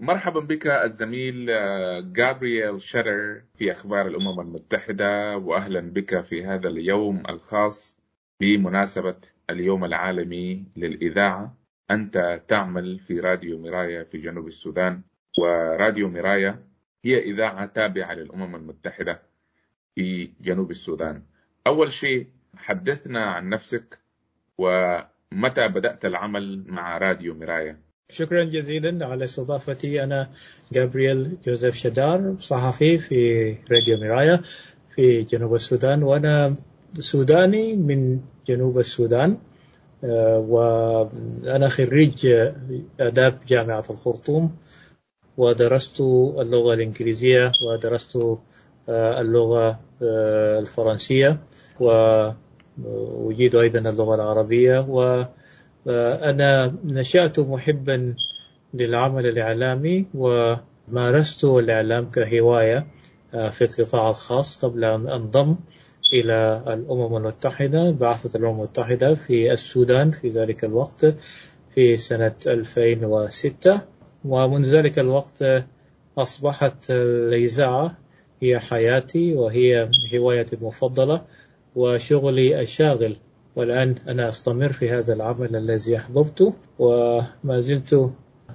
مرحبا بك الزميل جابرييل شرر في أخبار الأمم المتحدة وأهلا بك في هذا اليوم الخاص بمناسبة اليوم العالمي للإذاعة. أنت تعمل في راديو مراية في جنوب السودان وراديو مراية هي إذاعة تابعة للأمم المتحدة في جنوب السودان. أول شيء حدثنا عن نفسك ومتى بدأت العمل مع راديو مراية شكرا جزيلا على استضافتي أنا جابرييل جوزيف شدار صحفي في راديو مراية في جنوب السودان وأنا سوداني من جنوب السودان آه، وأنا خريج آداب جامعة الخرطوم ودرست اللغة الإنجليزية ودرست آه، اللغة آه، الفرنسية وأجيد أيضا اللغة العربية وأنا نشأت محبا للعمل الإعلامي ومارست الإعلام كهواية في القطاع الخاص قبل أن أنضم إلى الأمم المتحدة بعثة الأمم المتحدة في السودان في ذلك الوقت في سنة 2006 ومنذ ذلك الوقت أصبحت الإذاعة هي حياتي وهي هوايتي المفضلة وشغلي الشاغل والآن أنا أستمر في هذا العمل الذي أحببته وما زلت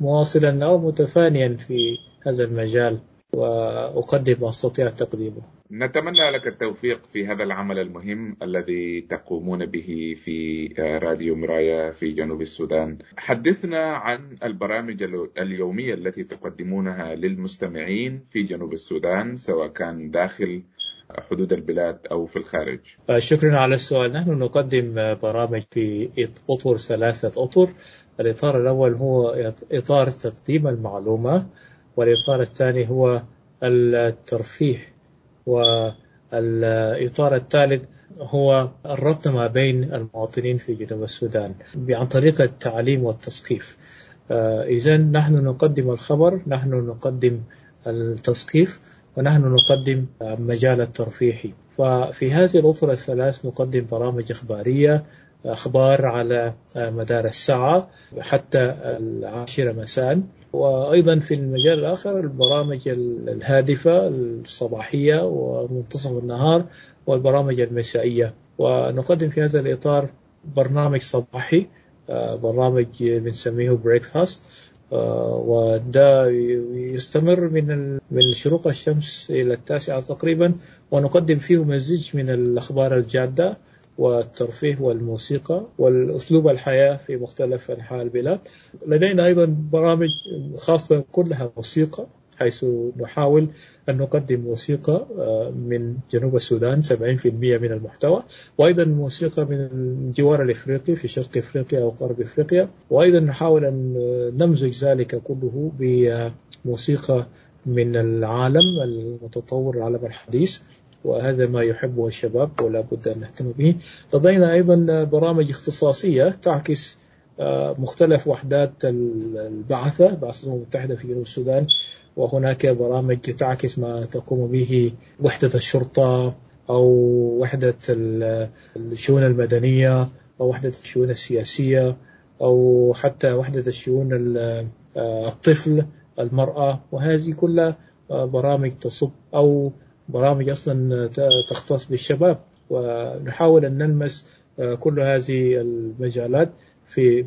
مواصلا أو متفانيا في هذا المجال وأقدم ما أستطيع تقديمه. نتمنى لك التوفيق في هذا العمل المهم الذي تقومون به في راديو مرايا في جنوب السودان. حدثنا عن البرامج اليومية التي تقدمونها للمستمعين في جنوب السودان سواء كان داخل حدود البلاد أو في الخارج. شكرا على السؤال. نحن نقدم برامج في أطر ثلاثة أطر. الإطار الأول هو إطار تقديم المعلومة والإطار الثاني هو الترفيه. والإطار الثالث هو الربط ما بين المواطنين في جنوب السودان عن طريق التعليم والتثقيف. آه، إذا نحن نقدم الخبر نحن نقدم التثقيف. ونحن نقدم مجال الترفيهي ففي هذه الأطر الثلاث نقدم برامج إخبارية أخبار على مدار الساعة حتى العاشرة مساء. وأيضا في المجال الآخر البرامج الهادفة الصباحية ومنتصف النهار والبرامج المسائية. ونقدم في هذا الإطار برنامج صباحي برنامج بنسميه بريكفاست وده يستمر من من شروق الشمس إلى التاسعة تقريبا ونقدم فيه مزيج من الأخبار الجادة والترفيه والموسيقى والأسلوب الحياة في مختلف أنحاء البلاد. لدينا أيضا برامج خاصة كلها موسيقى. حيث نحاول أن نقدم موسيقى آه، من جنوب السودان 70% من المحتوى. وأيضا موسيقى من الجوار الإفريقي في شرق إفريقيا أو غرب إفريقيا. وأيضا نحاول أن نمزج ذلك كله بموسيقى من العالم المتطور العالم الحديث. وهذا ما يحبه الشباب ولا بد أن نهتم به. لدينا أيضا برامج اختصاصية تعكس مختلف وحدات البعثة بعثة الأمم المتحدة في جنوب السودان. وهناك برامج تعكس ما تقوم به وحدة الشرطة أو وحدة الشؤون المدنية أو وحدة الشؤون السياسية أو حتى وحدة الشؤون آه، الطفل المرأة. وهذه كلها آه، برامج تصب أو برامج أصلا تختص بالشباب. ونحاول أن نلمس آه، كل هذه المجالات. في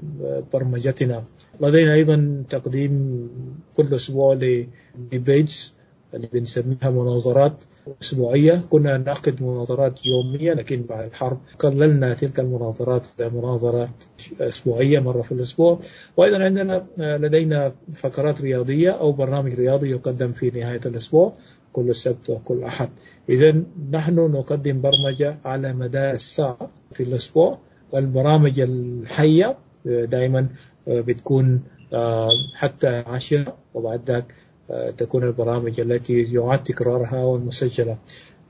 برمجتنا. لدينا أيضا تقديم كل أسبوع لديبيتس اللي بنسميها مناظرات أسبوعية. كنا نعقد مناظرات يومية لكن بعد الحرب قللنا تلك المناظرات إلى مناظرات أسبوعية مرة في الأسبوع. وأيضا عندنا آه، لدينا فقرات رياضية أو برنامج رياضي يقدم في نهاية الأسبوع كل سبت وكل أحد. إذا نحن نقدم برمجة على مدار الساعة في الأسبوع. والبرامج الحية دائما بتكون آه، حتى عشرة وبعد ذلك آه، تكون البرامج التي يعاد تكرارها والمسجلة.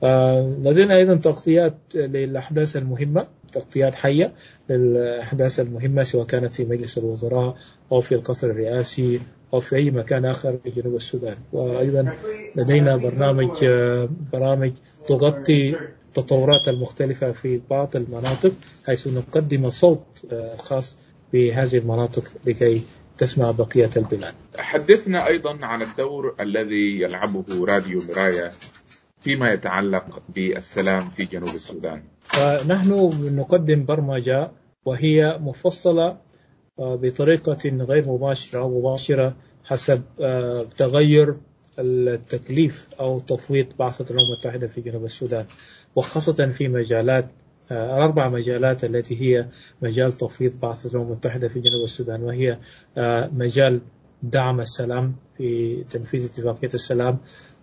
آه، لدينا أيضا تغطيات للأحداث المهمة تغطيات حية للأحداث المهمة سواء كانت في مجلس الوزراء أو في القصر الرئاسي أو في أي مكان آخر في جنوب السودان. وأيضا لدينا برنامج برامج تغطي التطورات المختلفة في بعض المناطق حيث نقدم صوت خاص بهذه المناطق لكي تسمع بقية البلاد. حدثنا أيضا عن الدور الذي يلعبه راديو مراية فيما يتعلق بالسلام في جنوب السودان. نحن نقدم برمجة وهي مفصلة آه، بطريقة غير مباشرة أو مباشرة حسب آه، تغير التكليف أو تفويض بعثة الأمم المتحدة في جنوب السودان. وخاصة في مجالات آه، الأربع مجالات التي هي مجال تفويض بعثة الأمم المتحدة في جنوب السودان وهي مجال دعم السلام في تنفيذ اتفاقية السلام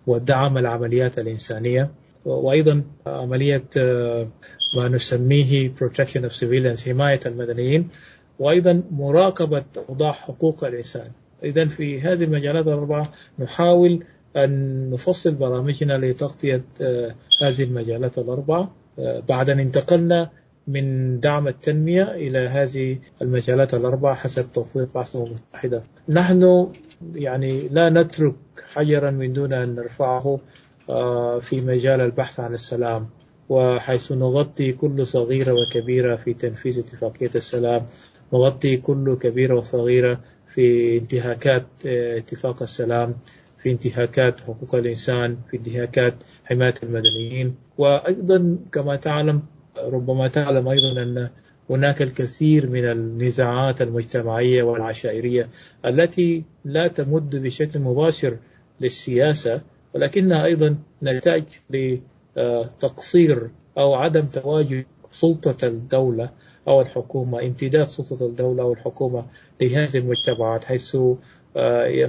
ودعم العمليات الإنسانية وأيضا عملية ما نسميه protection of civilians حماية المدنيين وأيضا مراقبة أوضاع حقوق الإنسان. إذا في هذه المجالات الأربعة نحاول أن نفصل برامجنا لتغطية آه، هذه المجالات الأربعة. آه، بعد أن انتقلنا من دعم التنمية إلى هذه المجالات الأربعة حسب توفيق الأمم المتحدة. نحن يعني لا نترك حجرا من دون أن نرفعه آه، في مجال البحث عن السلام وحيث نغطي كل صغيرة وكبيرة في تنفيذ اتفاقية السلام نغطي كل كبيرة وصغيرة في انتهاكات اتفاق السلام. في انتهاكات حقوق الإنسان في انتهاكات حماية المدنيين. وأيضا كما تعلم ربما تعلم أيضا أن هناك الكثير من النزاعات المجتمعية والعشائرية التي لا تمد بشكل مباشر للسياسة ولكنها أيضا نتاج لتقصير أو عدم تواجد سلطة الدولة أو الحكومة امتداد سلطة الدولة أو الحكومة لهذه المجتمعات حيث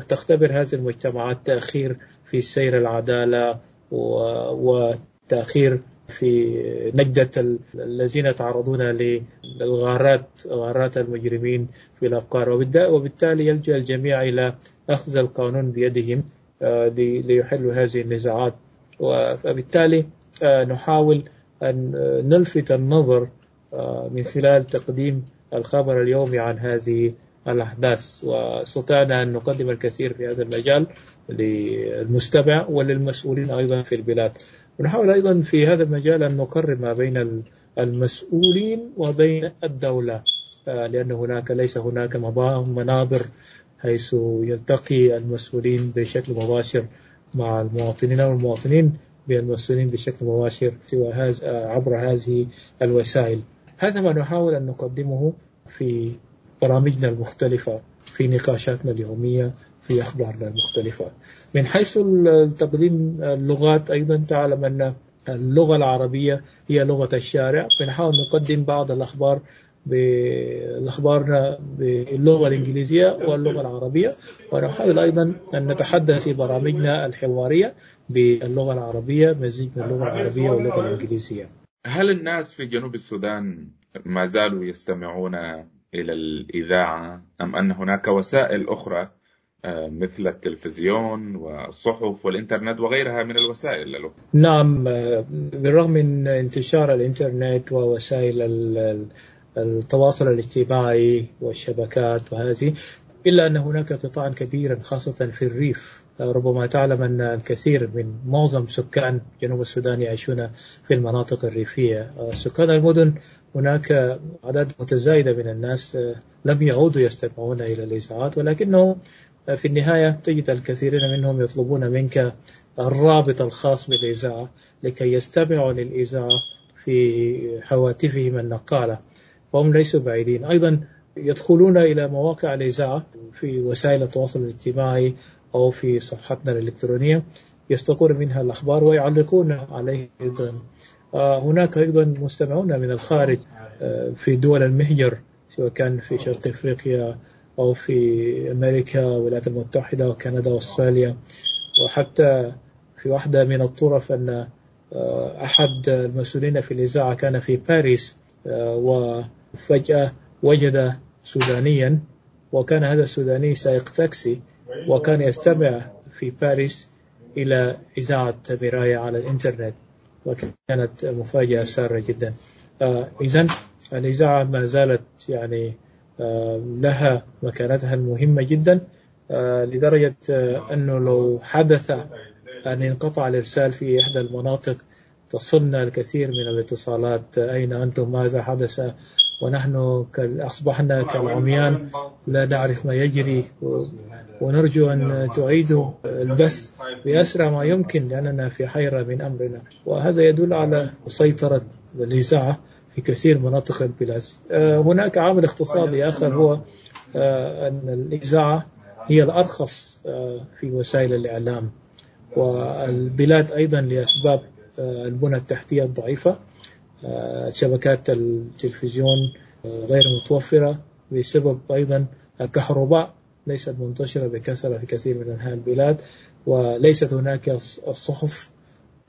تختبر هذه المجتمعات تأخير في سير العدالة وتأخير في نجدة الذين يتعرضون للغارات غارات المجرمين في الأفكار. وبالتالي يلجأ الجميع إلى أخذ القانون بيدهم آه، ليحلوا هذه النزاعات. وبالتالي آه، نحاول أن نلفت النظر آه، من خلال تقديم الخبر اليومي عن هذه الأحداث واستطعنا أن نقدم الكثير في هذا المجال للمستمع وللمسؤولين أيضا في البلاد. ونحاول أيضا في هذا المجال أن نقرب ما بين المسؤولين وبين الدولة آه، لأن هناك ليس هناك منابر حيث يلتقي المسؤولين بشكل مباشر مع المواطنين والمواطنين بالمسؤولين بشكل مباشر هذا عبر هذه الوسائل. هذا ما نحاول أن نقدمه في برامجنا المختلفة في نقاشاتنا اليومية في أخبارنا المختلفة. من حيث تقديم اللغات أيضا تعلم أن اللغة العربية هي لغة الشارع. بنحاول نقدم بعض الأخبار بالأخبار باللغة الإنجليزية واللغة العربية. ونحاول أيضا أن نتحدث في برامجنا الحوارية باللغة العربية مزيج من اللغة العربية واللغة الإنجليزية. هل الناس في جنوب السودان ما زالوا يستمعون إلى الإذاعة. أم أن هناك وسائل أخرى آه، مثل التلفزيون والصحف والإنترنت وغيرها من الوسائل. الأخرى نعم آه، بالرغم من انتشار الإنترنت ووسائل التواصل الاجتماعي والشبكات وهذه إلا أن هناك قطاعا كبيرا خاصة في الريف. ربما تعلم أن الكثير من معظم سكان جنوب السودان يعيشون في المناطق الريفية. سكان المدن هناك أعداد متزايدة من الناس لم يعودوا يستمعون إلى الإذاعات ولكنه في النهاية تجد الكثيرين منهم يطلبون منك الرابط الخاص بالإذاعة لكي يستمعوا للإذاعة في هواتفهم النقالة فهم ليسوا بعيدين. أيضا يدخلون إلى مواقع الإذاعة في وسائل التواصل الاجتماعي أو في صفحتنا الإلكترونية يستقون منها الأخبار ويعلقون عليه أيضا. آه، هناك أيضا مستمعون من الخارج آه، في دول المهجر سواء كان في شرق أفريقيا أو في أمريكا والولايات المتحدة وكندا وأستراليا وحتى في واحدة من الطرف أن آه، أحد المسؤولين في الإذاعة كان في باريس وفجأة وجد سودانيا وكان هذا السوداني سائق تاكسي. وكان يستمع في باريس إلى إذاعة مراية على الإنترنت وكانت مفاجأة سارة جدا. آه إذا الإذاعة ما زالت يعني آه لها مكانتها المهمة جدا آه لدرجة أنه لو حدث أن انقطع الإرسال في إحدى المناطق تصلنا الكثير من الاتصالات أين أنتم؟ ماذا حدث؟ ونحن أصبحنا كالعميان لا نعرف ما يجري. ونرجو أن تعيدوا البث بأسرع ما يمكن لأننا في حيرة من أمرنا. وهذا يدل على سيطرة الإذاعة في كثير من مناطق البلاد. هناك عامل اقتصادي آخر هو أن الإذاعة هي الأرخص في وسائل الإعلام. والبلاد أيضا لأسباب البنى التحتية الضعيفة. شبكات التلفزيون غير متوفرة بسبب أيضا الكهرباء ليست منتشرة بكثرة في كثير من أنحاء البلاد وليست هناك الصحف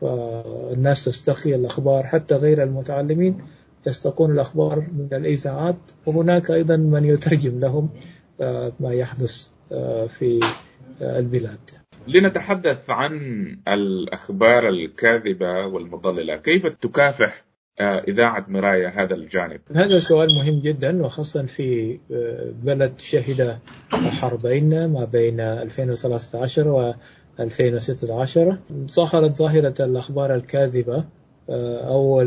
فالناس تستقي الأخبار. حتى غير المتعلمين يستقون الأخبار من الإذاعات وهناك أيضا من يترجم لهم ما يحدث في البلاد. لنتحدث عن الأخبار الكاذبة والمضللة. كيف تكافح إذاعة مراية هذا الجانب. هذا سؤال مهم جدا وخاصة في بلد شهد حربين ما بين 2013 و 2016 ظهرت ظاهرة الأخبار الكاذبة أو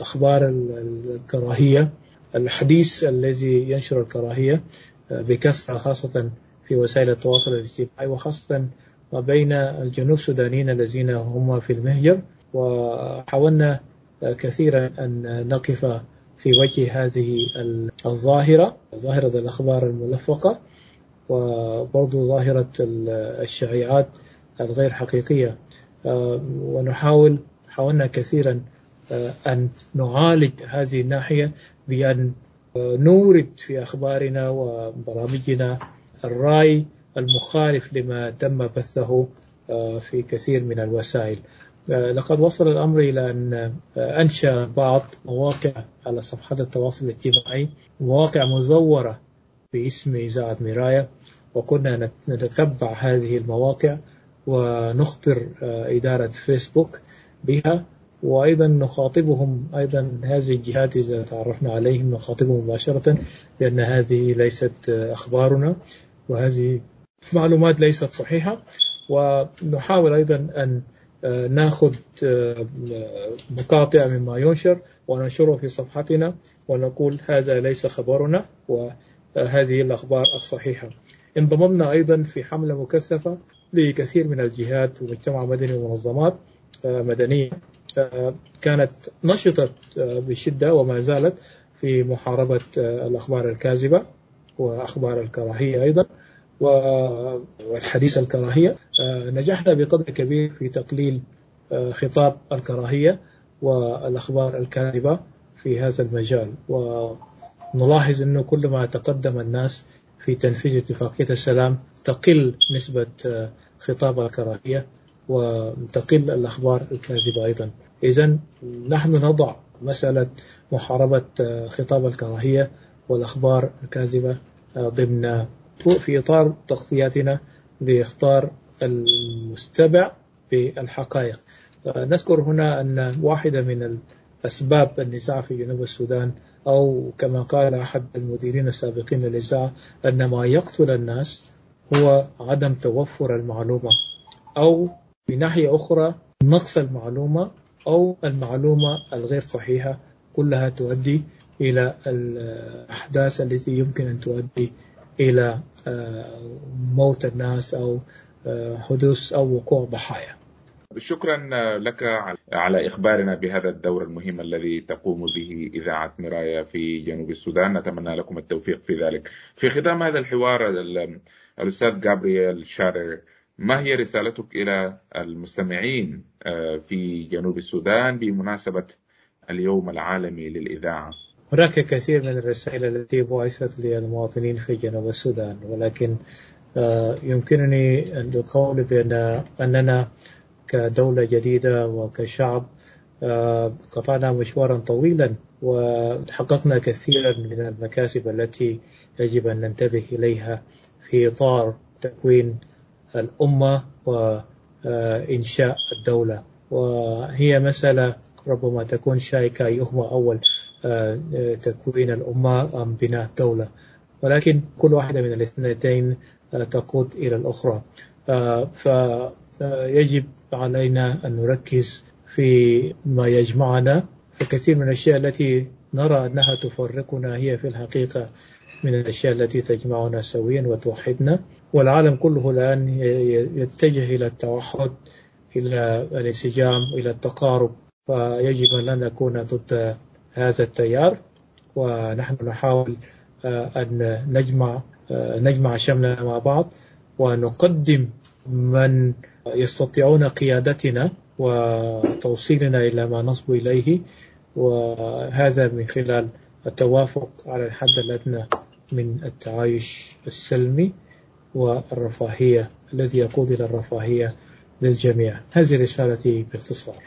أخبار الكراهية. الحديث الذي ينشر الكراهية بكثرة خاصة في وسائل التواصل الاجتماعي وخاصة ما بين الجنوب السودانيين الذين هم في المهجر. وحاولنا كثيرا أن نقف في وجه هذه الظاهرة ظاهرة الأخبار الملفقة وبرضو ظاهرة الشائعات الغير حقيقية. ونحاول حاولنا كثيرا أن نعالج هذه الناحية بأن نورد في أخبارنا وبرامجنا الرأي المخالف لما تم بثه في كثير من الوسائل. لقد وصل الأمر إلى أن أنشأ بعض مواقع على صفحات التواصل الاجتماعي مواقع مزورة باسم إذاعة مراية وكنا نتتبع هذه المواقع ونخطر إدارة فيسبوك بها وأيضا نخاطبهم أيضا هذه الجهات إذا تعرفنا عليهم نخاطبهم مباشرة لأن هذه ليست أخبارنا وهذه معلومات ليست صحيحة. ونحاول أيضا أن ناخذ مقاطع مما ينشر وننشره في صفحتنا ونقول هذا ليس خبرنا وهذه الأخبار الصحيحة. انضممنا أيضا في حملة مكثفة لكثير من الجهات ومجتمع مدني ومنظمات مدنية. كانت نشطت بشدة وما زالت في محاربة الأخبار الكاذبة وأخبار الكراهية أيضا. والحديث الكراهية نجحنا بقدر كبير في تقليل خطاب الكراهية والأخبار الكاذبة في هذا المجال. ونلاحظ أنه كل ما تقدم الناس في تنفيذ اتفاقية السلام تقل نسبة خطاب الكراهية وتقل الأخبار الكاذبة أيضا. إذا نحن نضع مسألة محاربة خطاب الكراهية والأخبار الكاذبة ضمن في إطار تغطياتنا لاختار المستمع بالحقائق. نذكر هنا أن واحدة من أسباب النزاع في جنوب السودان أو كما قال أحد المديرين السابقين للإذاعة أن ما يقتل الناس هو عدم توفر المعلومة أو بناحية أخرى نقص المعلومة أو المعلومة الغير صحيحة. كلها تؤدي إلى الأحداث التي يمكن أن تؤدي إلى موت الناس أو حدوث أو وقوع ضحايا. شكرا لك على إخبارنا بهذا الدور المهم الذي تقوم به إذاعة مرايا في جنوب السودان. نتمنى لكم التوفيق في ذلك. في ختام هذا الحوار الأستاذ جابرييل شارر ما هي رسالتك إلى المستمعين في جنوب السودان بمناسبة اليوم العالمي للإذاعة؟ هناك كثير من الرسائل التي بعثت للمواطنين في جنوب السودان ولكن يمكنني أن أقول بأن أننا كدولة جديدة وكشعب قطعنا مشوارا طويلا وحققنا كثيرا من المكاسب التي يجب أن ننتبه إليها في إطار تكوين الأمة وإنشاء الدولة. وهي مسألة ربما تكون شائكة يهمة أول تكوين الأمة أم بناء الدولة. ولكن كل واحدة من الاثنتين تقود إلى الأخرى. فيجب علينا أن نركز في ما يجمعنا. فكثير من الأشياء التي نرى أنها تفرقنا هي في الحقيقة من الأشياء التي تجمعنا سويا وتوحدنا. والعالم كله الآن يتجه إلى التوحد إلى الانسجام إلى التقارب. فيجب أن نكون ضد هذا التيار ونحن نحاول أن نجمع نجمع شملنا مع بعض ونقدم من يستطيعون قيادتنا وتوصيلنا إلى ما نصب إليه. وهذا من خلال التوافق على الحد الأدنى من التعايش السلمي والرفاهية الذي يقود إلى الرفاهية للجميع. هذه رسالتي باختصار.